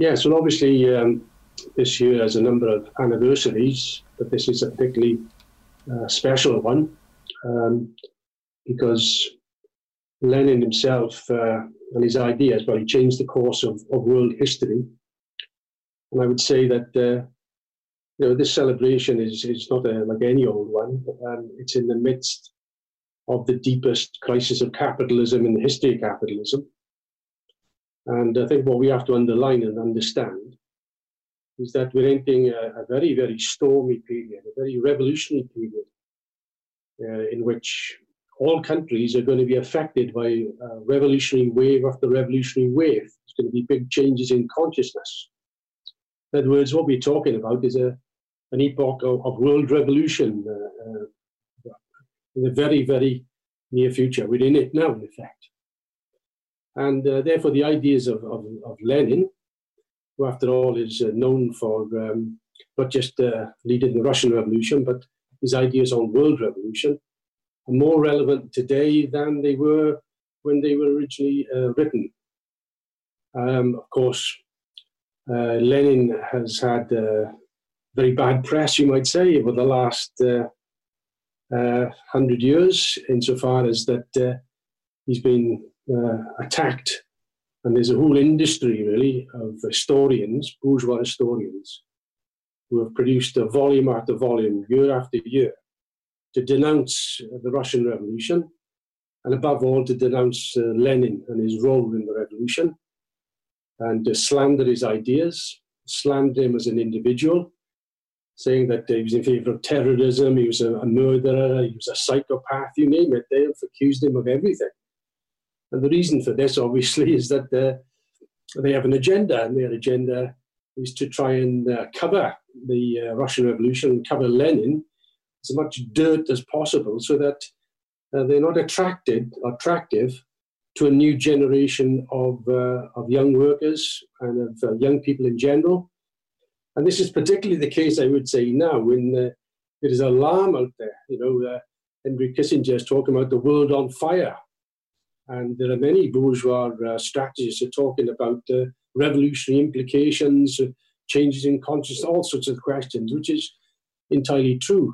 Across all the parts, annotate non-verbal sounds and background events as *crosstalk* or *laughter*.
Yes, well, obviously, um, this year has a number of anniversaries, but this is a particularly uh, special one um, because Lenin himself uh, and his ideas, well, he changed the course of, of world history. And I would say that uh, you know this celebration is is not a, like any old one. Um, it's in the midst of the deepest crisis of capitalism in the history of capitalism. And I think what we have to underline and understand is that we're entering a, a very, very stormy period, a very revolutionary period, uh, in which all countries are going to be affected by a revolutionary wave after revolutionary wave. There's going to be big changes in consciousness. In other words, what we're talking about is a, an epoch of, of world revolution uh, uh, in the very, very near future. We're in it now, in effect. And uh, therefore, the ideas of, of, of, Lenin, who after all is uh, known for um, not just uh, leading the Russian Revolution, but his ideas on world revolution, are more relevant today than they were when they were originally uh, written. Um, of course, uh, Lenin has had uh, very bad press, you might say, over the last hundred years, insofar as that he's been attacked. And there's a whole industry, really, of historians, bourgeois historians, who have produced a volume after volume, year after year, to denounce the Russian Revolution, and above all, to denounce uh, Lenin and his role in the revolution, and to slander his ideas, slander him as an individual, saying that he was in favor of terrorism, he was a, a murderer, he was a psychopath, you name it. They have accused him of everything. And the reason for this, obviously, is that uh, they have an agenda, and their agenda is to try and uh, cover the uh, Russian Revolution, cover Lenin, as much dirt as possible, so that uh, they're not attracted, attractive to a new generation of, uh, of young workers and of uh, young people in general. And this is particularly the case, I would say, now when there is alarm out there. You know, Henry Kissinger is talking about the world on fire and there are many bourgeois uh, strategists are talking about uh, revolutionary implications, uh, changes in consciousness, all sorts of questions, which is entirely true.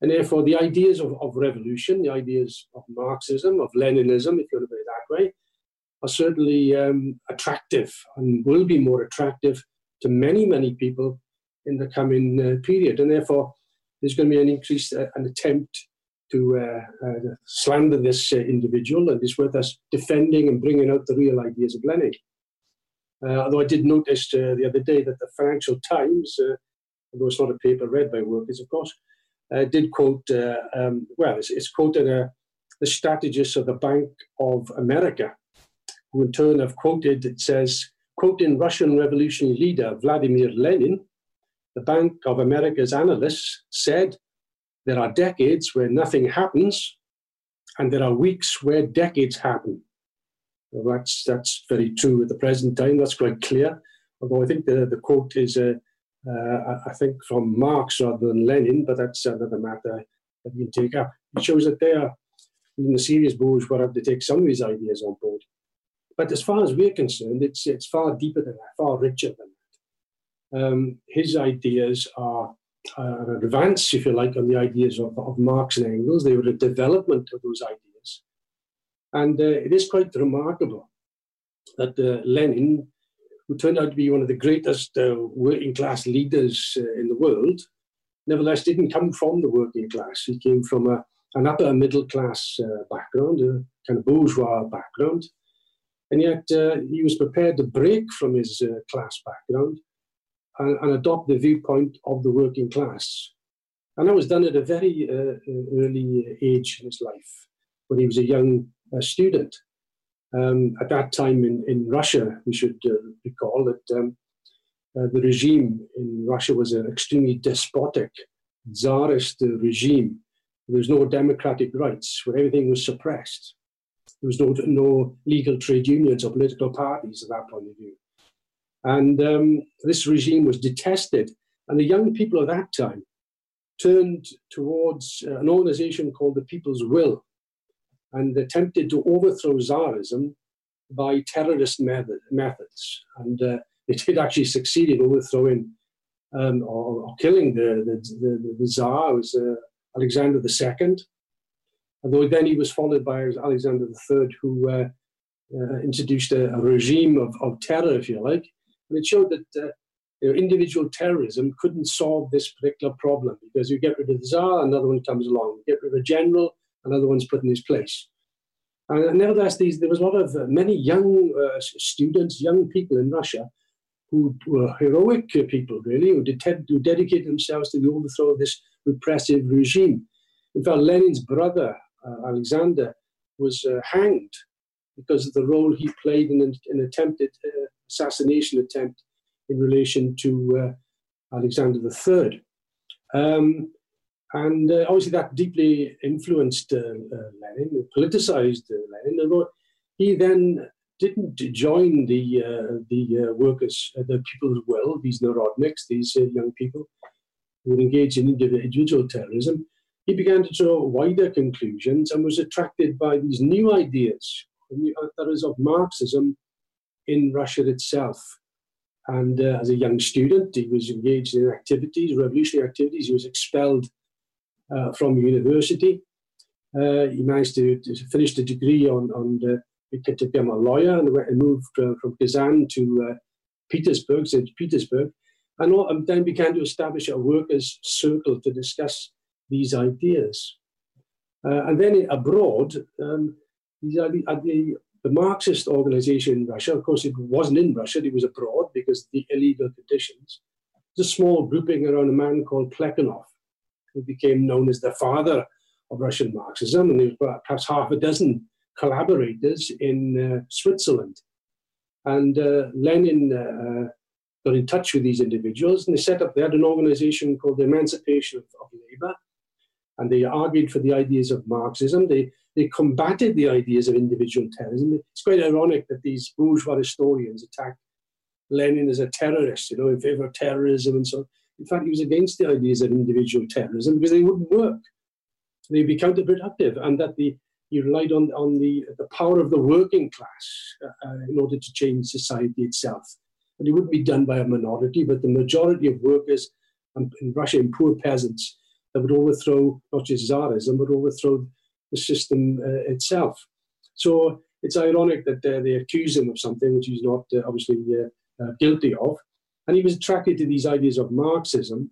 And therefore, the ideas of, of revolution, the ideas of Marxism, of Leninism, if you want to put it that way, are certainly um, attractive and will be more attractive to many, many people in the coming uh, period. And therefore, there's going to be an increased uh, an attempt to uh, uh, slander this uh, individual, and it's worth us defending and bringing out the real ideas of Lenin. although I did notice the other day that the Financial Times, although it's not a paper read by workers, of course, did quote, um, well, it's, it's quoted the strategist of the Bank of America, who in turn have quoted, it says, quoting Russian revolutionary leader Vladimir Lenin, the Bank of America's analysts said there are decades where nothing happens, and there are weeks where decades happen. Well, that's, that's very true at the present time. That's quite clear. Although I think the, the quote is, uh, uh, I think, from Marx rather than Lenin, but that's another matter that we can take up. It shows that they are, even the serious bourgeois have to take some of these ideas on board. But as far as we're concerned, it's, it's far deeper than that, far richer than that. Um, his ideas are uh, an advance, if you like, on the ideas of, of Marx and Engels. They were a development of those ideas. And uh, it is quite remarkable that uh, Lenin, who turned out to be one of the greatest uh, working class leaders uh, in the world, nevertheless didn't come from the working class. He came from a, an upper middle class uh, background, a kind of bourgeois background. And yet he was prepared to break from his class background and, and adopt the viewpoint of the working class. And that was done at a very uh, uh, early age in his life, when he was a young uh, student. Um, at that time in, in Russia, we should uh, recall that um, uh, the regime in Russia was an extremely despotic, czarist regime. There was no democratic rights, where everything was suppressed. There was no, no legal trade unions or political parties at that point of view. And um, this regime was detested. And the young people of that time turned towards an organization called the People's Will and attempted to overthrow Tsarism by terrorist method, methods. And uh, they did actually succeed in overthrowing um, or, or, killing the, the, the, the Tsar, was uh, Alexander II. Although then he was followed by Alexander III, who uh, uh, introduced a, a, regime of, of terror, if you like. And it showed that uh, you know, individual terrorism couldn't solve this particular problem because you get rid of the Tsar, another one comes along. You get rid of a general, another one's put in his place. And nevertheless, these, there was a lot of uh, many young uh, students, young people in Russia who were heroic people, really, who, ded- who dedicated themselves to the overthrow of this repressive regime. In fact, Lenin's brother, uh, Alexander, was uh, hanged because of the role he played in an, an attempted uh, assassination attempt in relation to uh, Alexander III. Um, and uh, obviously, that deeply influenced uh, uh, Lenin, politicized Lenin. Although he then didn't join the the workers, the people's will, these narodniks, these young people who would engage in individual terrorism. He began to draw wider conclusions and was attracted by these new ideas, that is of Marxism in Russia itself. And uh, as a young student, he was engaged in activities, revolutionary activities. He was expelled uh, from university. Uh, he managed to, to, finish the degree on, on the, to become a lawyer and, and moved from Kazan to uh, Petersburg, St. Petersburg, and, all, and then began to establish a workers' circle to discuss these ideas. Uh, and then abroad, um, the, the, the Marxist organization in Russia, of course, it wasn't in Russia, it was abroad because the illegal conditions. It's a small grouping around a man called Plekhanov, who became known as the father of Russian Marxism, and there was perhaps half a dozen collaborators in uh, Switzerland. And uh, Lenin uh, got in touch with these individuals, and they set up, they had an organization called the Emancipation of, of Labor, and they argued for the ideas of Marxism. They, they combated the ideas of individual terrorism. It's quite ironic that these bourgeois historians attacked Lenin as a terrorist, you know, in favor of terrorism and so on. In fact, he was against the ideas of individual terrorism because they wouldn't work. They'd be counterproductive, and that the he relied on, on the, the power of the working class uh, uh, in order to change society itself. And it wouldn't be done by a minority, but the majority of workers in Russia and poor peasants that would overthrow not just Tsarism, but overthrow the system uh, itself. So it's ironic that uh, they accuse him of something which he's not uh, obviously uh, guilty of. And he was attracted to these ideas of Marxism,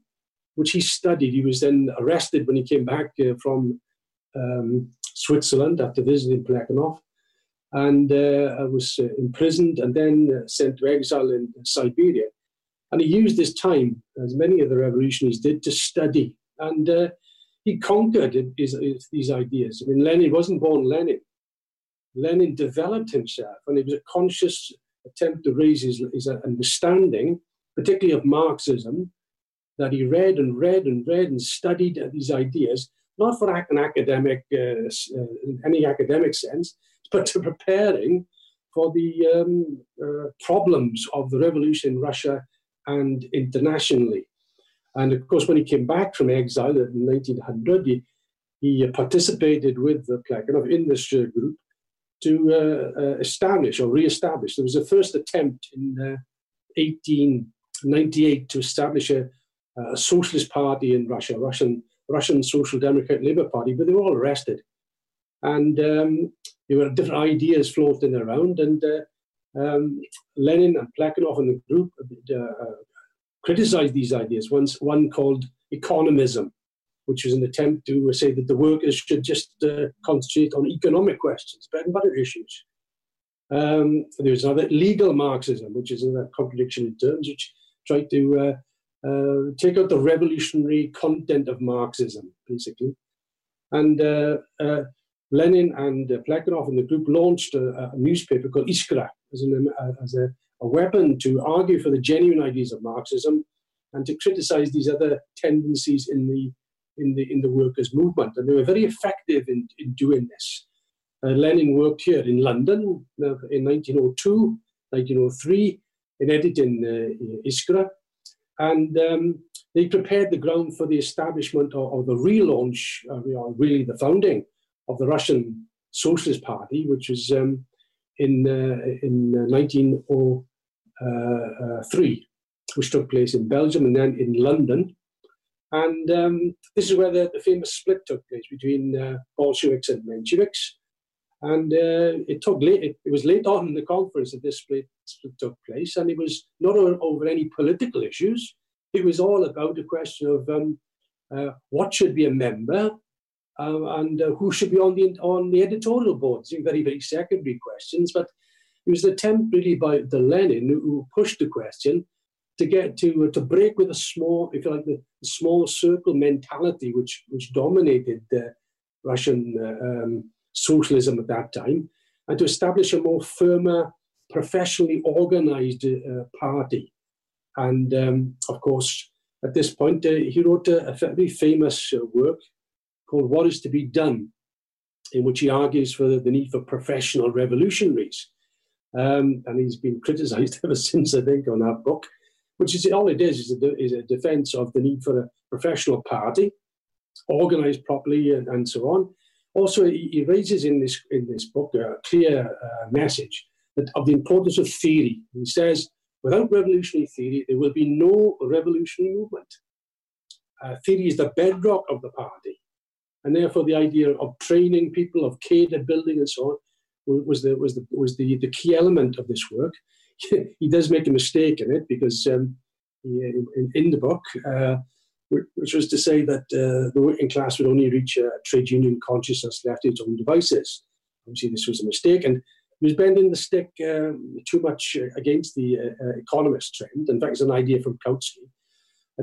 which he studied. He was then arrested when he came back uh, from um, Switzerland after visiting Plekhanov and uh, was uh, imprisoned and then uh, sent to exile in Siberia. And he used this time, as many of the revolutionaries did, to study. And uh, he conquered his, his, these ideas. I mean, Lenin wasn't born Lenin. Lenin developed himself, and it was a conscious attempt to raise his, his understanding particularly of Marxism, that he read and read and read and studied these ideas, not for an academic, uh, uh, in any academic sense, but to preparing for the um, uh, problems of the revolution in Russia and internationally. And of course, when he came back from exile in 1900, he, he participated with the Plekhanov in this group to uh, uh, establish or re-establish. There was a first attempt in uh, 18 98 to establish a, a socialist party in Russia, Russian Russian Social Democrat Labour Party, but they were all arrested, and um, there were different ideas floating around, and uh, um, Lenin and Plekhanov and the group uh, criticized these ideas. Once one called economism, which was an attempt to say that the workers should just uh, concentrate on economic questions, bread and butter issues. Um, there's another legal Marxism, which is a contradiction in terms, which tried to uh, uh, take out the revolutionary content of Marxism, basically. And uh, Lenin and uh, Plekhanov and the group launched a, a newspaper called Iskra as, an, uh, as a, a, weapon to argue for the genuine ideas of Marxism and to criticize these other tendencies in the in the in the workers' movement. And they were very effective in, in doing this. Uh, Lenin worked here in London uh, in 1902, 1903, in editing uh, Iskra, and um, they prepared the ground for the establishment of the relaunch, uh, really the founding of the Russian Socialist Party, which was um, in uh, in 1903, uh, uh, which took place in Belgium and then in London. And um, this is where the, the, famous split took place between uh, Bolsheviks and Mensheviks. And uh, it took late. It, it, was late on in the conference that this split, split took place, and it was not over, over, any political issues. It was all about the question of um, uh, what should be a member uh, and who should be on the on the editorial board. Very very secondary questions, but it was an attempt really by the Lenin who pushed the question to get to uh, to break with a small, if you like, the, the small circle mentality which which dominated Russian uh, um, socialism at that time, and to establish a more firmer, professionally organized uh, party. And um, of course, at this point, uh, he wrote a, a very famous work called What is to be Done, in which he argues for the need for professional revolutionaries. Um, and he's been criticized *laughs* ever since, I think, on that book, which is all it is, is a, is a defense of the need for a professional party, organized properly, and, and so on. Also, he, he, raises in this, in this book a clear uh, message that, of the importance of theory. He says, without revolutionary theory, there will be no revolutionary movement. Uh, theory is the bedrock of the party. And therefore, the idea of training people, of cadre building, and so on, was the was the was the, the key element of this work. *laughs* he does make a mistake in it because um, in, in, the book, uh, which was to say that uh, the working class would only reach a trade union consciousness left to its own devices. Obviously, this was a mistake, and he was bending the stick um, too much against the uh, uh economist trend. In fact, it's an idea from Kautsky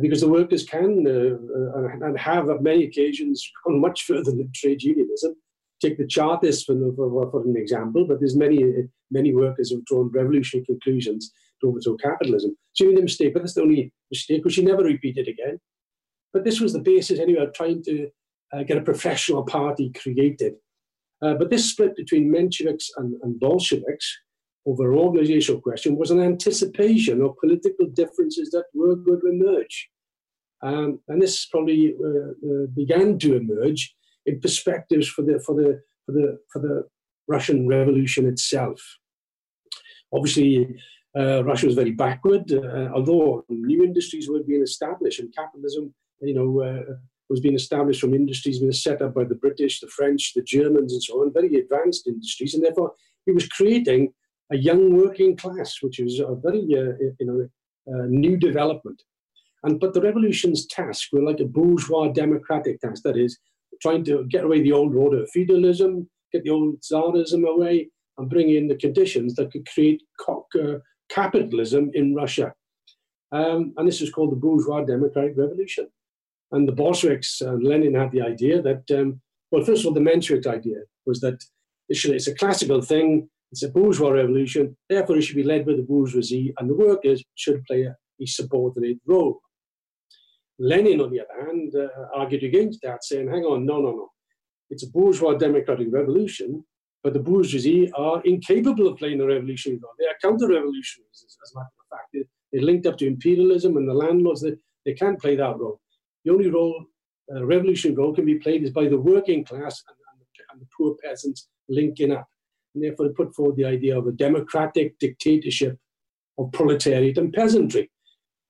because the workers can uh, uh, and have at many occasions *laughs* gone much further than trade unionism. Take the Chartists for, for, for, an example, but there's many many workers who've drawn revolutionary conclusions to overthrow capitalism. So he made a mistake, but that's the only mistake, which he never repeated again. But this was the basis, anyway, of trying to uh, get a professional party created. Uh, but this split between Mensheviks and, and Bolsheviks over an organizational question was an anticipation of political differences that were going to emerge. Um, and this probably uh, uh, began to emerge in perspectives for the, for, the, for, the, for the Russian Revolution itself. Obviously, uh, Russia was very backward, uh, although new industries were being established and capitalism, you know, uh, was being established from industries being set up by the British, the French, the Germans, and so on, very advanced industries, and therefore it was creating a young working class, which was a very uh, you know uh, new development. And but the revolution's task were like a bourgeois democratic task, that is, trying to get away the old order of feudalism, get the old czarism away, and bring in the conditions that could create uh, capitalism in Russia. Um, and this is called the bourgeois democratic revolution. And the Bolsheviks and Lenin had the idea that, um, well, first of all, the Menshevik idea was that it's a classical thing it's a bourgeois revolution, therefore it should be led by the bourgeoisie, and the workers should play a, a subordinate role. Lenin, on the other hand, uh, argued against that, saying, hang on, no, no, no. It's a bourgeois democratic revolution, but the bourgeoisie are incapable of playing a revolutionary role. They are counter revolutionaries, as, as, a matter of fact. They, they're linked up to imperialism and the landlords. They, they can't play that role. The only role, uh, revolutionary role, can be played is by the working class and, and, the, and the poor peasants linking up and therefore they put forward the idea of a democratic dictatorship of proletariat and peasantry.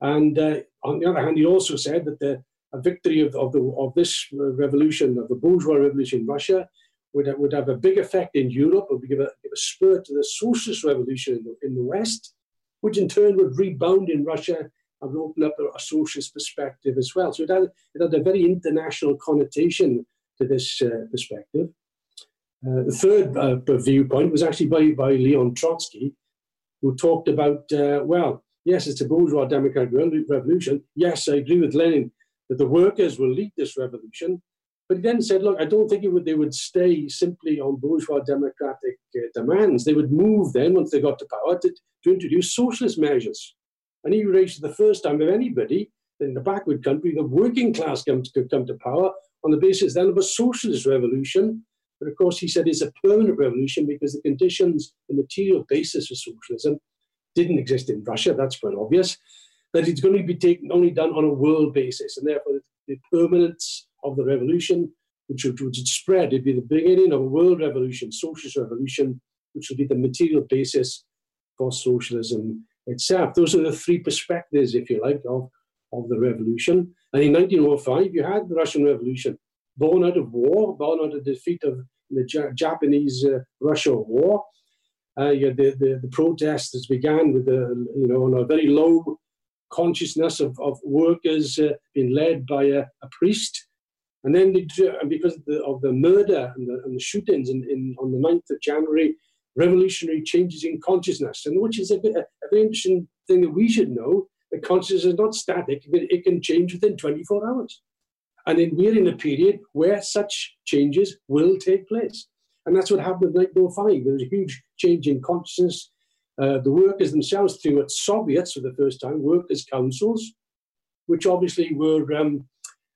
And uh, on the other hand, he also said that the victory of, of, the, of this revolution, of the bourgeois revolution in Russia, would, would have a big effect in Europe, would give a, give a spur to the socialist revolution in the, in the West, which in turn would rebound in Russia and open up a, a socialist perspective as well. So it had, it had a very international connotation to this uh, perspective. Uh, the third uh, viewpoint was actually by, by Leon Trotsky, who talked about, uh, well, yes, it's a bourgeois democratic revolution. Yes, I agree with Lenin that the workers will lead this revolution, But he then said, look, I don't think would, they would stay simply on bourgeois democratic uh, demands. They would move then, once they got to power, to, to introduce socialist measures. And he raised the first time of anybody in the backward country, the working class come to, could come to power on the basis then of a socialist revolution. But of course, he said it's a permanent revolution because the conditions, the material basis for socialism didn't exist in Russia. That's quite obvious. That it's going to be taken only done on a world basis, and therefore the permanence of the revolution, which would, would spread, it'd be the beginning of a world revolution, socialist revolution, which would be the material basis for socialism itself. Those are the three perspectives, if you like, of, of the revolution. And in 1905, you had the Russian Revolution, born out of war, born out of defeat of the Japanese uh, Russia war. Uh, you the, the, the protests that began with the, you know, on a very low consciousness of, of workers uh, being led by a, a priest. And then they, because of the, of the murder and the, and the shootings in, in, on the 9th of January, revolutionary changes in consciousness, and which is a, a, a very interesting thing that we should know that consciousness is not static, it can change within 24 hours. And then we're in a period where such changes will take place. And that's what happened in 1905. There was a huge change in consciousness. Uh, the workers themselves, through its Soviets for the first time, workers' councils, which obviously were, um,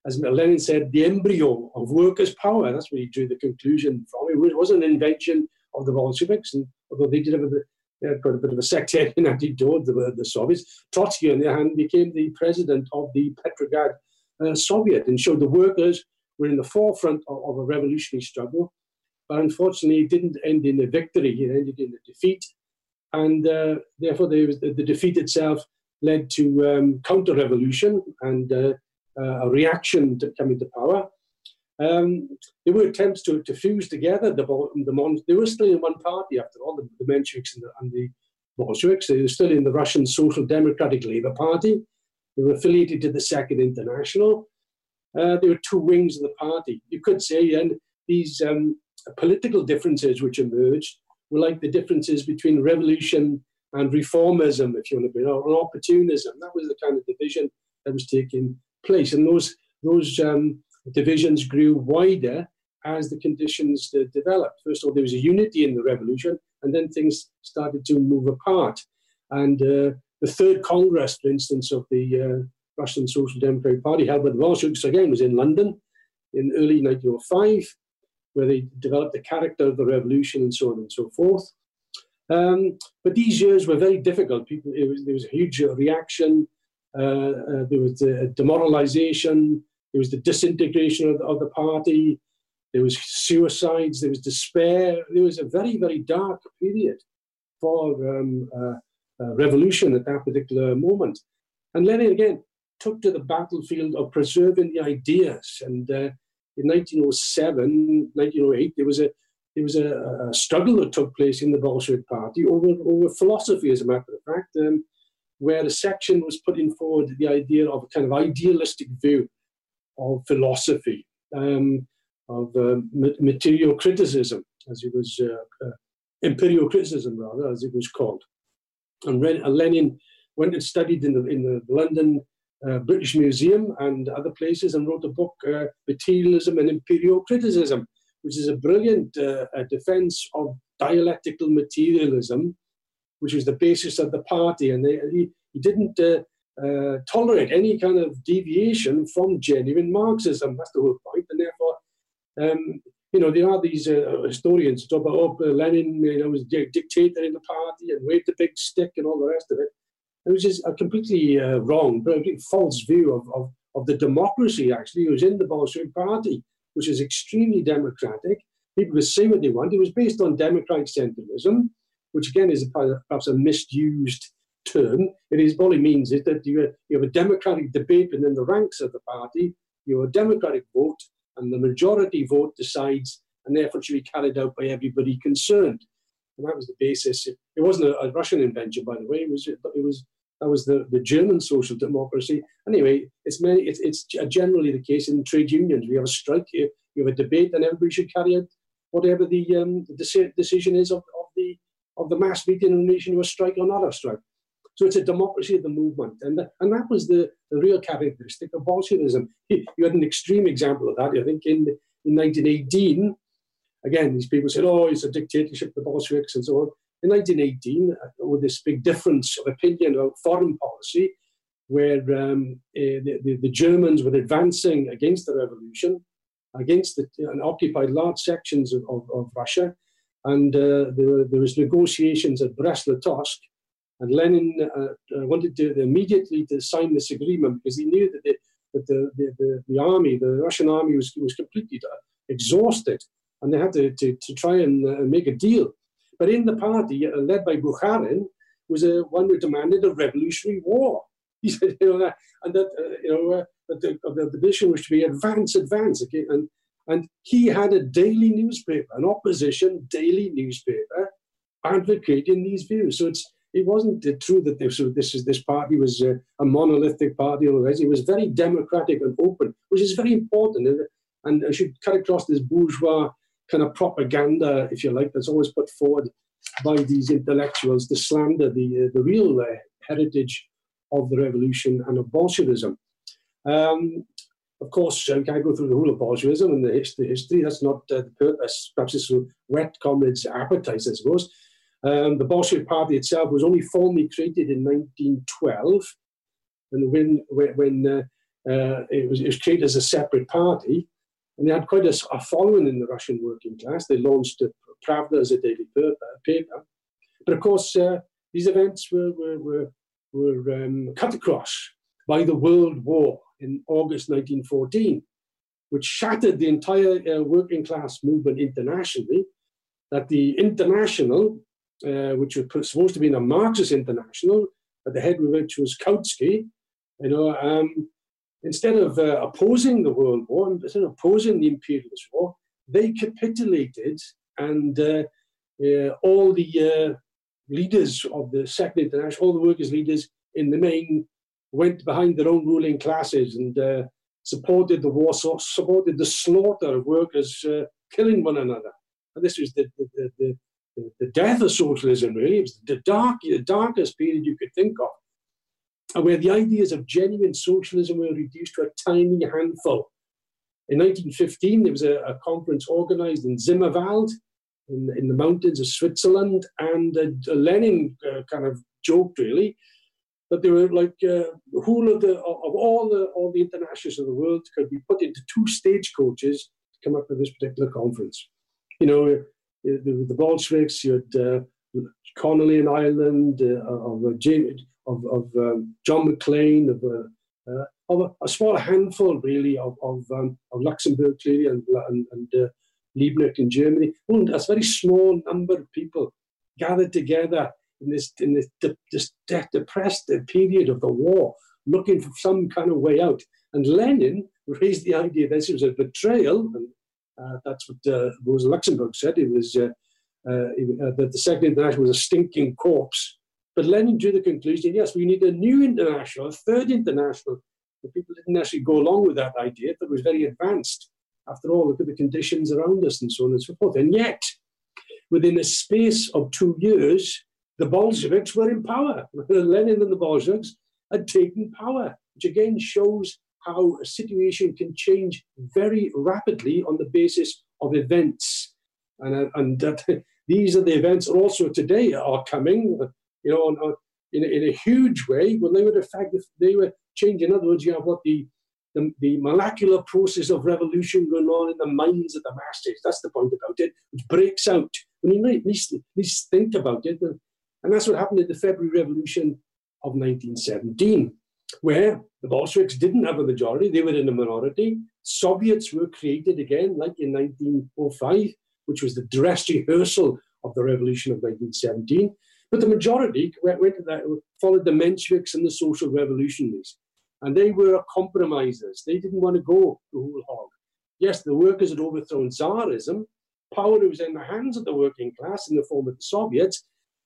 as Lenin said, the embryo of workers' power. That's where he drew the conclusion from. It was an invention of the Bolsheviks, and although they did have a bit, they had quite a bit of a sectarian *laughs* attitude toward the, the Soviets, Trotsky, on the other hand, became the president of the Petrograd uh, Soviet and showed the workers were in the forefront of, of a revolutionary struggle. But unfortunately, it didn't end in a victory, it ended in a defeat. And uh, therefore, the, the, defeat itself led to um, counter revolution and uh, uh, a reaction to coming to power. Um, there were attempts to, to fuse together the, the Mon- they were still in one party after all, the, the Mensheviks and the, and the Bolsheviks. They were still in the Russian Social Democratic Labour Party. They were affiliated to the Second International. Uh, there were two wings of the party. You could say, and these um, political differences which emerged were like the differences between revolution and reformism, if you want to be, or opportunism. That was the kind of division that was taking place, and those those um, divisions grew wider as the conditions developed. First of all, there was a unity in the revolution, and then things started to move apart. And uh, the third Congress, for instance, of the uh, Russian Social Democratic Party, held by the Bolsheviks again, was in London in early 1905, where they developed the character of the revolution and so on and so forth. Um, but these years were very difficult. People, was, there was a huge reaction. Uh, uh, there was the demoralization. There was the disintegration of the, of the party. There was suicides. There was despair. There was a very, very dark period for um, uh, uh, revolution at that particular moment. And Lenin again took to the battlefield of preserving the ideas. And uh, in 1907, 1908, there was a there was a, a, struggle that took place in the Bolshevik Party over, over philosophy, as a matter of fact, um, where a section was putting forward the idea of a kind of idealistic view of philosophy, um, of uh, material criticism, as it was, uh, uh, empirio-criticism, rather, as it was called. And Lenin went and studied in the, in the London uh, British Museum and other places and wrote a book, uh, Materialism and Empirio-criticism, which is a brilliant uh, defense of dialectical materialism, which was the basis of the party. And they, he, he didn't uh, uh, tolerate any kind of deviation from genuine Marxism. That's the whole point. And therefore, um, you know, there are these uh, historians talk about oh, Lenin, you know, was a dictator in the party and waved the big stick and all the rest of it. It was just a completely uh, wrong, false view of, of, of the democracy, actually, it was in the Bolshevik Party, which is extremely democratic. People could say what they want. It was based on democratic centralism, which again is perhaps a misused term. It is all it means is that you, you have a democratic debate within the ranks of the party, you have a democratic vote, and the majority vote decides, and therefore should be carried out by everybody concerned. And that was the basis. It, it wasn't a, a, Russian invention, by the way. It was it was that was the, the German social democracy. Anyway, it's many. It's, it's generally the case in trade unions. We have a strike, you, you have a debate, and everybody should carry out whatever the um, decision is of, of the of the mass meeting in relation to a strike or not a strike. So it's a democracy of the movement. And, the, and that was the, the real characteristic of Bolshevism. *laughs* You had an extreme example of that, I think, in, in 1918. Again, these people said, oh, it's a dictatorship, the Bolsheviks, and so on. In 1918, uh, with this big difference of opinion about foreign policy, where um, uh, the, the, the, Germans were advancing against the revolution, against the, and occupied large sections of, of, of Russia. And uh, there, were, there was negotiations at Brest-Litovsk, and Lenin uh, uh, wanted to immediately to sign this agreement because he knew that the, that the, the, the, army, the Russian army, was, was completely uh, exhausted, and they had to, to, to try and uh, make a deal. But in the party, uh, led by Bukharin, was a, one who demanded a revolutionary war. *laughs* He said, you know, that, and that, uh, you know, uh, that the, the, position was to be advance, advance. Okay? And, and he had a daily newspaper, an opposition daily newspaper, advocating these views. So it's, it wasn't true that this, this, is, this party was a, a monolithic party or It was very democratic and open, which is very important. And, and should cut across this bourgeois kind of propaganda, if you like, that's always put forward by these intellectuals to slander the, uh, the real uh, heritage of the revolution and of Bolshevism. Um, of course, I can't go through the whole of Bolshevism and the history. history. That's not uh, the purpose. Perhaps it's to whet comrades' appetites, I suppose. Um, the Bolshevik Party itself was only formally created in 1912, and when when uh, uh, it, was, it was created as a separate party, and they had quite a, a following in the Russian working class. They launched Pravda as a daily paper. But of course, uh, these events were, were, were, were um, cut across by the World War in August 1914, which shattered the entire uh, working class movement internationally. That the international, uh, which was supposed to be a Marxist international, at the head of which was Kautsky, you know, um, instead of uh, opposing the World War, instead of opposing the imperialist war, they capitulated, and uh, uh, all the uh, leaders of the Second International, all the workers' leaders in the main, went behind their own ruling classes and uh, supported the war, supported the slaughter of workers killing one another. And this was the, the, the, the, death of socialism, really. It was the, dark, the darkest period you could think of where the ideas of genuine socialism were reduced to a tiny handful. In 1915, there was a, a conference organized in Zimmerwald in, in, the mountains of Switzerland, and Lenin uh, kind of joked really that they were like uh, whole of the of all the all the internationals of the world could be put into two stagecoaches to come up with this particular conference. You know, uh, the, the Bolsheviks, you had uh, Connolly in Ireland, uh, of uh, James, of, of um, John Maclean, of, uh, uh, of a, a, small handful really of, of, um, of Luxemburg clearly and, and, and uh, Liebknecht in Germany. Well, a very small number of people gathered together in this in this, de- this de- depressed period of the war, looking for some kind of way out. And Lenin raised the idea that this was a betrayal, and uh, that's what uh, Rosa Luxemburg said. It was uh, uh, uh that the Second International was a stinking corpse but Lenin drew the conclusion yes, we need a new international, a third international. But people didn't actually go along with that idea, that was very advanced. After all, look at the conditions around us and so on and so forth. And yet, within a space of two years, the Bolsheviks were in power. *laughs* Lenin and the Bolsheviks had taken power, which again shows how a situation can change very rapidly on the basis of events. And, and that *laughs* these are the events that also today are coming you know, on, on, in, a, in a huge way, when they would affect, if they were changing. In other words, you have what the, the, the molecular process of revolution going on in the minds of the masses. That's the point about it, which breaks out. When you at least, at least think about it. And that's what happened in the February Revolution of 1917, where the Bolsheviks didn't have a majority, they were in a minority. Soviets were created again, like in 1905, which was the dress rehearsal of the revolution of 1917. But the majority went, went that, followed the Mensheviks and the social revolutionaries. And they were compromisers. They didn't want to go the whole hog. Yes, the workers had overthrown Tsarism. Power was in the hands of the working class in the form of the Soviets,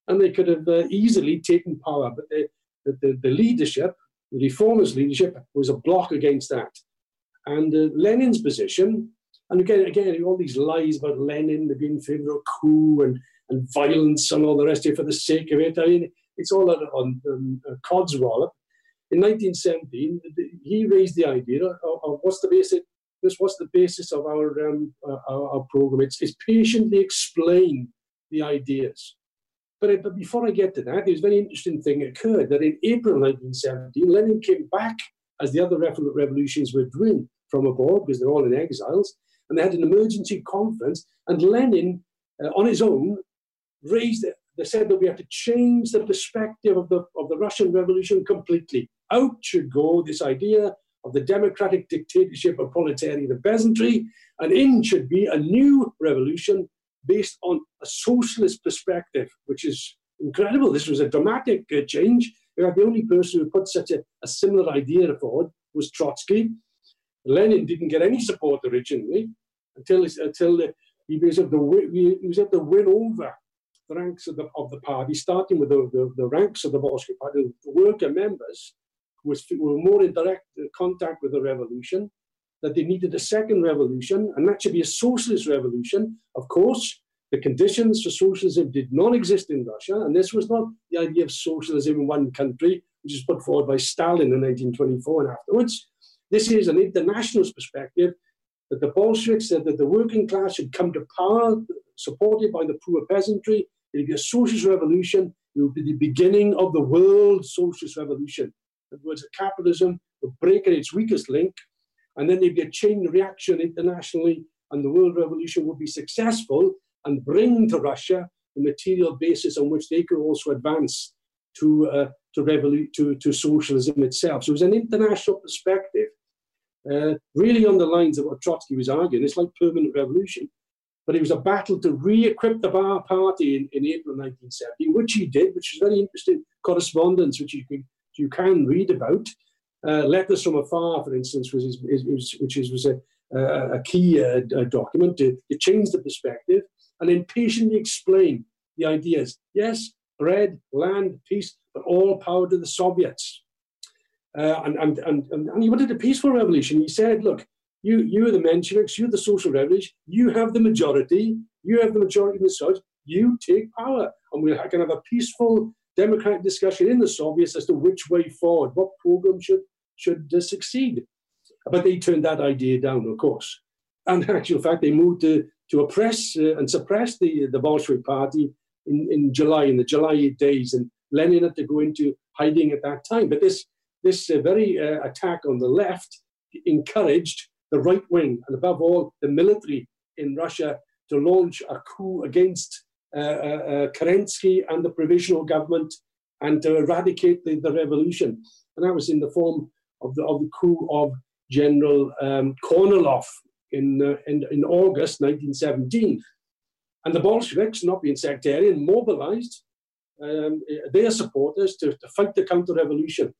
and they could have uh, easily taken power. But the, the, the, leadership, the reformers' leadership, was a block against that. And uh, Lenin's position, and again, again, all these lies about Lenin, being in favor of coup and and violence and all the rest of it for the sake of it. I mean, it's all on Codswallop. In 1917, he raised the idea of, of what's the basic this what's the basis of our um, uh, our, our, program. It's, it's patiently explain the ideas. But, but before I get to that, there's a very interesting thing occurred that in April 1917, Lenin came back as the other revolutions were doing from abroad because they're all in exiles, and they had an emergency conference. And Lenin, uh, on his own, raised it. They said that we have to change the perspective of the of the Russian Revolution completely. Out should go this idea of the democratic dictatorship of proletariat and peasantry, and in should be a new revolution based on a socialist perspective, which is incredible. This was a dramatic uh, change. In fact, the only person who put such a, a similar idea forward was Trotsky. Lenin didn't get any support originally until, until he, was he was able to win over the ranks of the, of the party, starting with the, the, the ranks of the Bolshevik Party, the worker members, was, were more in direct contact with the revolution, that they needed a second revolution, and that should be a socialist revolution. Of course, the conditions for socialism did not exist in Russia, and this was not the idea of socialism in one country, which was put forward by Stalin in 1924 and afterwards. This is an internationalist perspective that the Bolsheviks said that the working class should come to power, supported by the poor peasantry. It would be a socialist revolution. It would be the beginning of the world socialist revolution. In other words, capitalism would break at its weakest link, and then there'd be a chain reaction internationally, and the world revolution would be successful and bring to Russia the material basis on which they could also advance to, uh, to, revolu- to, to socialism itself. So it was an international perspective, uh, really on the lines of what Trotsky was arguing. It's like permanent revolution. But it was a battle to re-equip the Bar Party in, in April 1970, which he did, which is very interesting correspondence, which you can, you can read about. Uh, Letters from Afar, for instance, was, his, his, which is, was a, a key uh, document to, to change the perspective and then patiently explain the ideas. Yes, bread, land, peace, but all power to the Soviets. Uh, and, and, and, and he wanted a peaceful revolution. He said, look, you, you are the Mensheviks, you're the social revolution, you have the majority, you have the majority in the Soviets, you take power. And we can have a peaceful democratic discussion in the Soviets as to which way forward, what program should, should uh, succeed. But they turned that idea down, of course. And in actual fact, they moved to to oppress uh, and suppress the, the Bolshevik Party in, in July, in the July days. And Lenin had to go into hiding at that time. But this, this uh, very uh, attack on the left encouraged the right wing, and above all, the military in Russia, to launch a coup against uh, uh, uh, Kerensky and the provisional government and to eradicate the, the revolution. And that was in the form of the, of the coup of General um, Kornilov, in, uh, in, in August 1917. And the Bolsheviks, not being sectarian, mobilized um, their supporters to, to fight the counter revolution.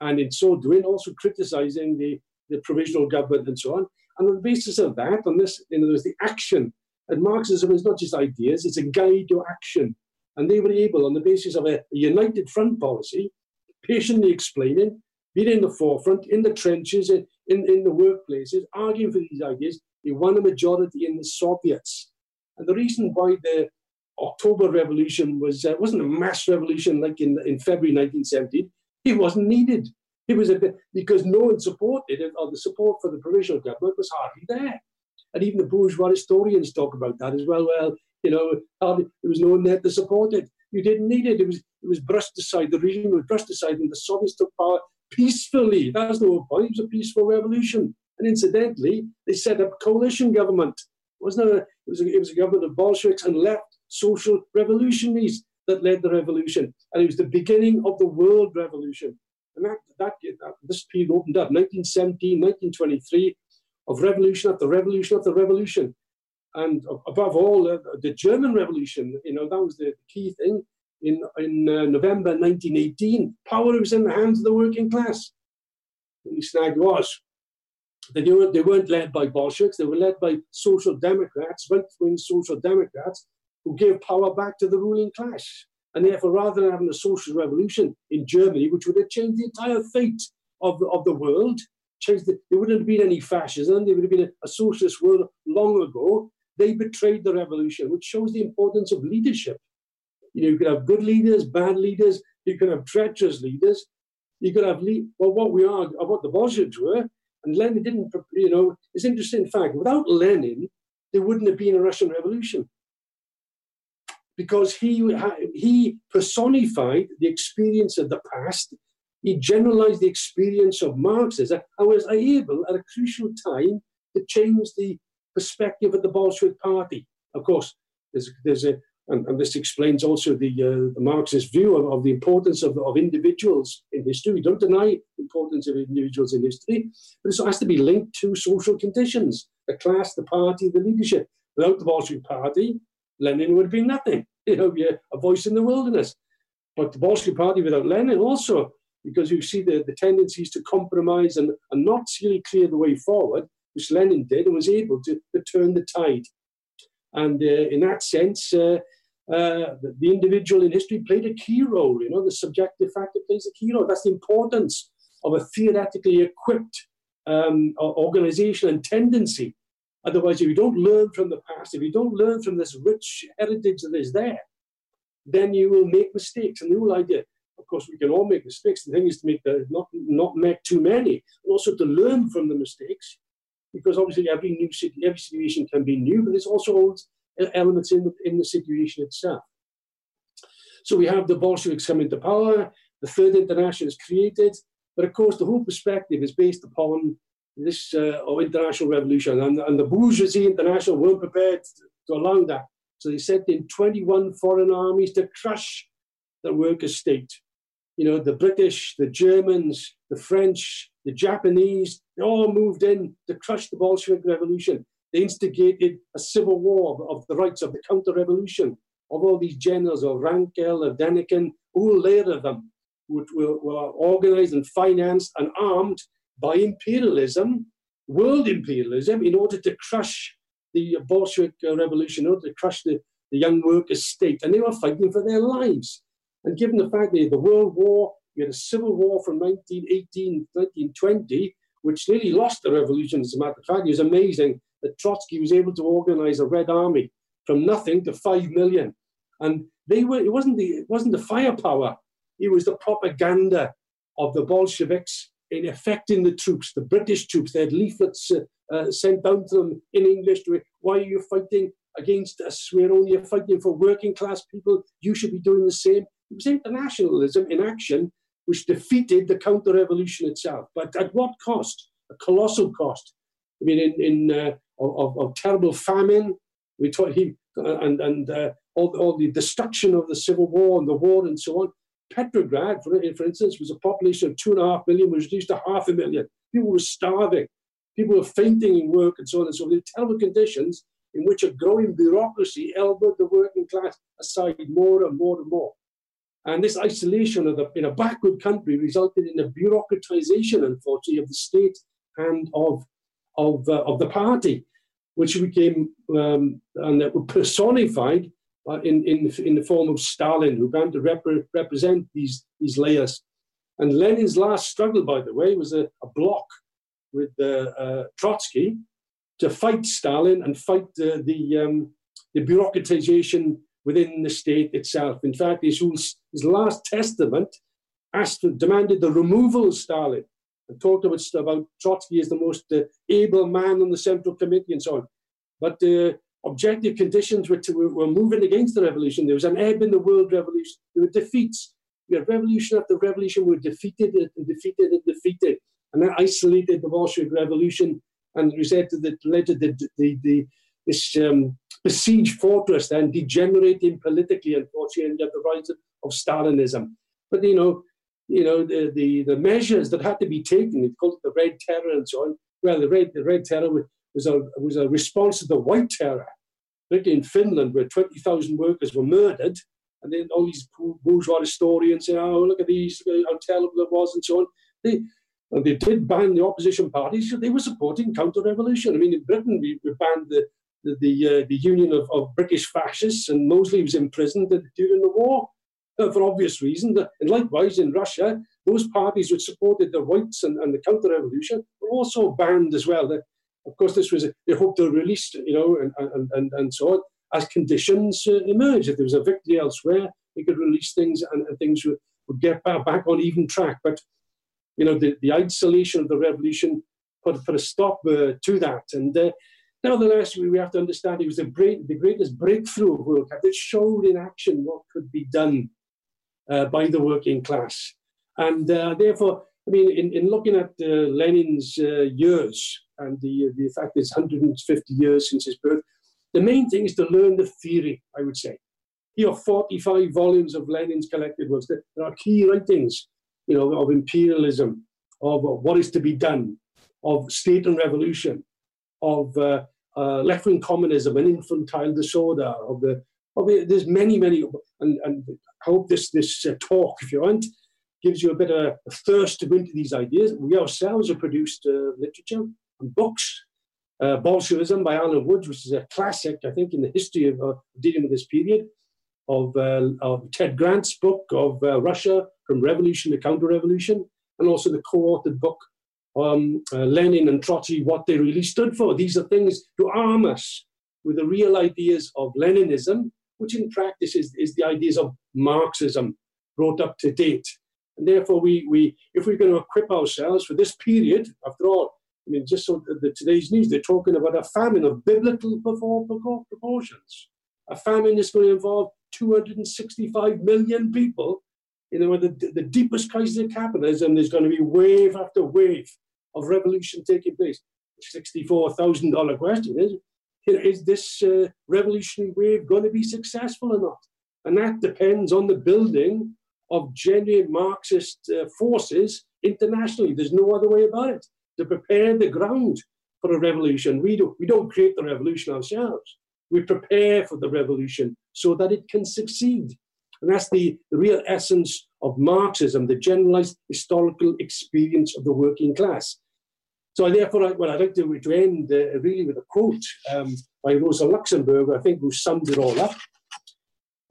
And in so doing, also criticizing the, the provisional government and so on. And on the basis of that, on this, in other words, the action, and Marxism is not just ideas, it's a guide to action. And they were able, on the basis of a, a united front policy, patiently explaining being in the forefront, in the trenches, in, in, the workplaces, arguing for these ideas. They won a majority in the Soviets. And the reason why the October Revolution was uh, wasn't a mass revolution like in, in February 1917, it wasn't needed. It was a bit because no one supported it, or the support for the provisional government was hardly there. And even the bourgeois historians talk about that as well. Well, you know, there was no one there to support it. You didn't need it. It was it was brushed aside. The regime was brushed aside, and the Soviets took power peacefully. That's the whole point. It was a peaceful revolution. And incidentally, they set up coalition government. It wasn't a, it was a, it was a government of Bolsheviks and left social revolutionaries that led the revolution. And it was the beginning of the world revolution. And that, that, that this period opened up 1917, 1923, of revolution after revolution after revolution. And above all, uh, the German Revolution, you know, that was the key thing in, in uh, November 1918, power was in the hands of the working class. The snag was they, were, they weren't led by Bolsheviks, they were led by social democrats, right wing social democrats, who gave power back to the ruling class. And therefore, rather than having a social revolution in Germany, which would have changed the entire fate of the, of the world, changed the, there wouldn't have been any fascism, there would have been a, a socialist world long ago. They betrayed the revolution, which shows the importance of leadership You, know, you could have good leaders, bad leaders. You could have treacherous leaders. You could have, le- well, what we are, uh, what the Bolsheviks were. And Lenin didn't, you know, it's interesting fact. Without Lenin, there wouldn't have been a Russian Revolution because he, he personified the experience of the past. He generalized the experience of Marxism and was able at a crucial time to change the perspective of the Bolshevik Party. Of course, there's, there's a, and, and this explains also the, uh, the Marxist view of, of the importance of, of individuals in history. We don't deny the importance of individuals in history, but it has to be linked to social conditions, the class, the party, the leadership. Without the Bolshevik Party, Lenin would been nothing. *laughs* You know, a voice in the wilderness. But the Bolshevik Party without Lenin also, because you see the, the tendencies to compromise and, and not really clear the way forward, which Lenin did and was able to, to turn the tide. And uh, in that sense, uh, uh, the, the, individual in history played a key role. You know, the subjective factor plays a key role. That's the importance of a theoretically equipped um, organization and tendency Otherwise, if you don't learn from the past, if you don't learn from this rich heritage that is there, then you will make mistakes. And the whole idea, of course, we can all make mistakes. The thing is to make the, not not make too many, and also to learn from the mistakes, because obviously every new every situation can be new, but there's also old elements in the, in the situation itself. So we have the Bolsheviks coming to power. The Third International is created, but of course the whole perspective is based upon this uh, international revolution. And, and the bourgeoisie international weren't prepared to allow that. So they sent in 21 foreign armies to crush the worker state. You know, the British, the Germans, the French, the Japanese, they all moved in to crush the Bolshevik Revolution. They instigated a civil war of, the rights of the counter revolution of all these generals of Wrangel, of Denikin, all later of them, were, were, were organized and financed and armed by imperialism, world imperialism, in order to crush the Bolshevik revolution, in order to crush the, the young workers' state. And they were fighting for their lives. And given the fact that the World War, you had a civil war from 1918 1920, which nearly lost the revolution, as a matter of fact. It was amazing that Trotsky was able to organize a Red Army from nothing to five million. And they were, it wasn't the, it wasn't the firepower, it was the propaganda of the Bolsheviks in affecting the troops, the British troops. They had leaflets uh, uh, sent down to them in English to why are you fighting against us? We're only fighting for working class people. You should be doing the same. It was internationalism in action which defeated the counter revolution itself. But at what cost? A colossal cost. I mean, in, in uh, of, of, terrible famine, we taught him, and, and uh, all, all the destruction of the civil war and the war and so on. Petrograd, for, for instance, was a population of two and a half million, was reduced to half a million. People were starving. People were fainting in work and so on and so on. The terrible conditions in which a growing bureaucracy elbowed the working class aside more and more and more. And this isolation of the, in a backward country resulted in a bureaucratization, unfortunately, of the state and of, of, uh, of the party, which became um, and that were personified uh, in, in, in the form of Stalin, who began to rep- represent these, these layers. And Lenin's last struggle, by the way, was a, a bloc with uh, uh, Trotsky to fight Stalin and fight the, the, um, the bureaucratization within the state itself. In fact, his, his last testament asked, demanded the removal of Stalin and talked about, about Trotsky as the most uh, able man on the Central Committee and so on. But uh, objective conditions were, to, were moving against the revolution. There was an ebb in the world revolution. There were defeats. We had revolution after revolution We were defeated and defeated and defeated. And that isolated the Bolshevik Revolution and resulted that led to the, the, the, this um, besieged fortress then degenerating politically, unfortunately, and the rise of Stalinism. But you know, you know the, the, the measures that had to be taken, it's called the Red Terror and so on. Well, the Red, the Red Terror was a, was a response to the White Terror, in Finland, where 20,000 workers were murdered. And then all these bourgeois historians say, oh, look at these, how terrible it was, and so on. They, and they did ban the opposition parties. They were supporting counter-revolution. I mean, in Britain, we, we banned the the the, uh, the union of, of British fascists, and Mosley was imprisoned during the war uh, for obvious reasons. And likewise, in Russia, those parties which supported the whites and, and the counter-revolution were also banned as well. Of course, this was, they hoped to release, you know, and, and, and, and so on, as conditions uh, emerged. If there was a victory elsewhere, they could release things and, and things would, would get back, back on even track. But, you know, the, the isolation of the revolution put, put a stop uh, to that. And uh, nevertheless, we, we have to understand it was the, great, the greatest breakthrough of World Cup that showed in action what could be done uh, by the working class. And uh, therefore, I mean, in, in looking at uh, Lenin's uh, years and the, the fact that it's 150 years since his birth, the main thing is to learn the theory, I would say. Here are 45 volumes of Lenin's collected works. There are key writings, you know, of imperialism, of what is to be done, of state and revolution, of uh, uh, left-wing communism and infantile disorder, of the, of the, there's many, many, and, and I hope this, this uh, talk, if you want, gives you a bit of a thirst to go into these ideas. We ourselves have produced uh, literature and books. Uh, Bolshevism by Alan Woods, which is a classic, I think, in the history of uh, dealing with this period, of, uh, of Ted Grant's book of uh, Russia from Revolution to Counter-Revolution, and also the co-authored book um, uh, Lenin and Trotsky, what they really stood for. These are things to arm us with the real ideas of Leninism, which in practice is, is the ideas of Marxism brought up to date. And therefore, we, we, if we're going to equip ourselves for this period, after all, I mean, just so the, today's news, they're talking about a famine of biblical proportions. A famine is going to involve 265 million people. You know, the, the deepest crisis of capitalism, there's going to be wave after wave of revolution taking place. $64,000 question is, you know, is this uh, revolutionary wave going to be successful or not? And that depends on the building of genuine Marxist uh, forces internationally. There's no other way about it. To prepare the ground for a revolution. We, don't, we don't create the revolution ourselves. We prepare for the revolution so that it can succeed. And that's the, the real essence of Marxism, the generalized historical experience of the working class. So therefore, well, I'd like to, to end uh, really with a quote um, by Rosa Luxemburg, I think, who summed it all up.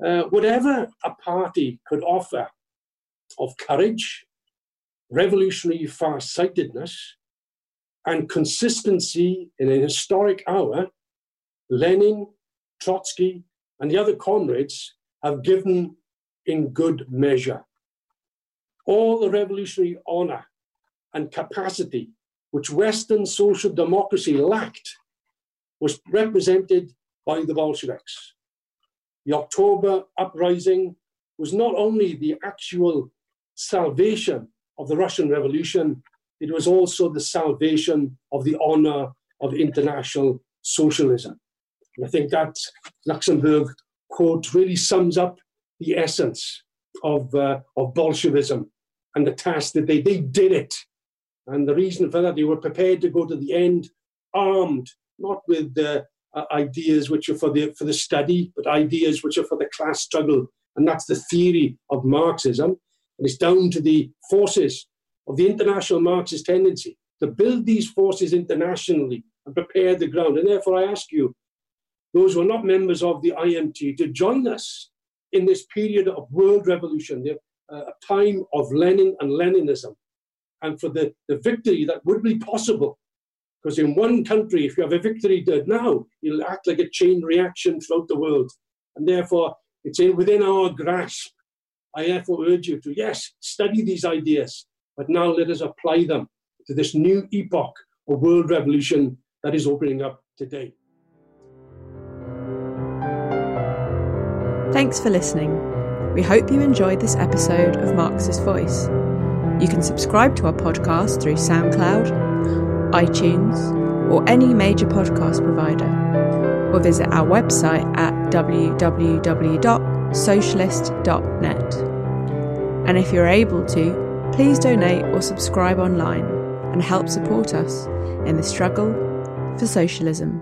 Uh, whatever a party could offer of courage, revolutionary farsightedness, and consistency in an historic hour, Lenin, Trotsky, and the other comrades have given in good measure. All the revolutionary honor and capacity which Western social democracy lacked was represented by the Bolsheviks. The October uprising was not only the actual salvation of the Russian Revolution, it was also the salvation of the honor of international socialism. And I think that Luxemburg quote really sums up the essence of, uh, of Bolshevism and the task that they, they did it. And the reason for that, they were prepared to go to the end armed, not with uh, uh, ideas which are for the, for the study, but ideas which are for the class struggle. And that's the theory of Marxism. And it's down to the forces of the international Marxist tendency to build these forces internationally and prepare the ground. And therefore, I ask you, those who are not members of the IMT, to join us in this period of world revolution, uh, a time of Lenin and Leninism, and for the, the victory that would be possible because in one country, if you have a victory now, it'll act like a chain reaction throughout the world. And therefore, it's in, within our grasp. I therefore urge you to, yes, study these ideas, but now let us apply them to this new epoch of world revolution that is opening up today. Thanks for listening. We hope you enjoyed this episode of Marxist Voice. You can subscribe to our podcast through SoundCloud, iTunes, or any major podcast provider, or visit our website at www.socialist.net. And if you're able to, please donate or subscribe online and help support us in the struggle for socialism.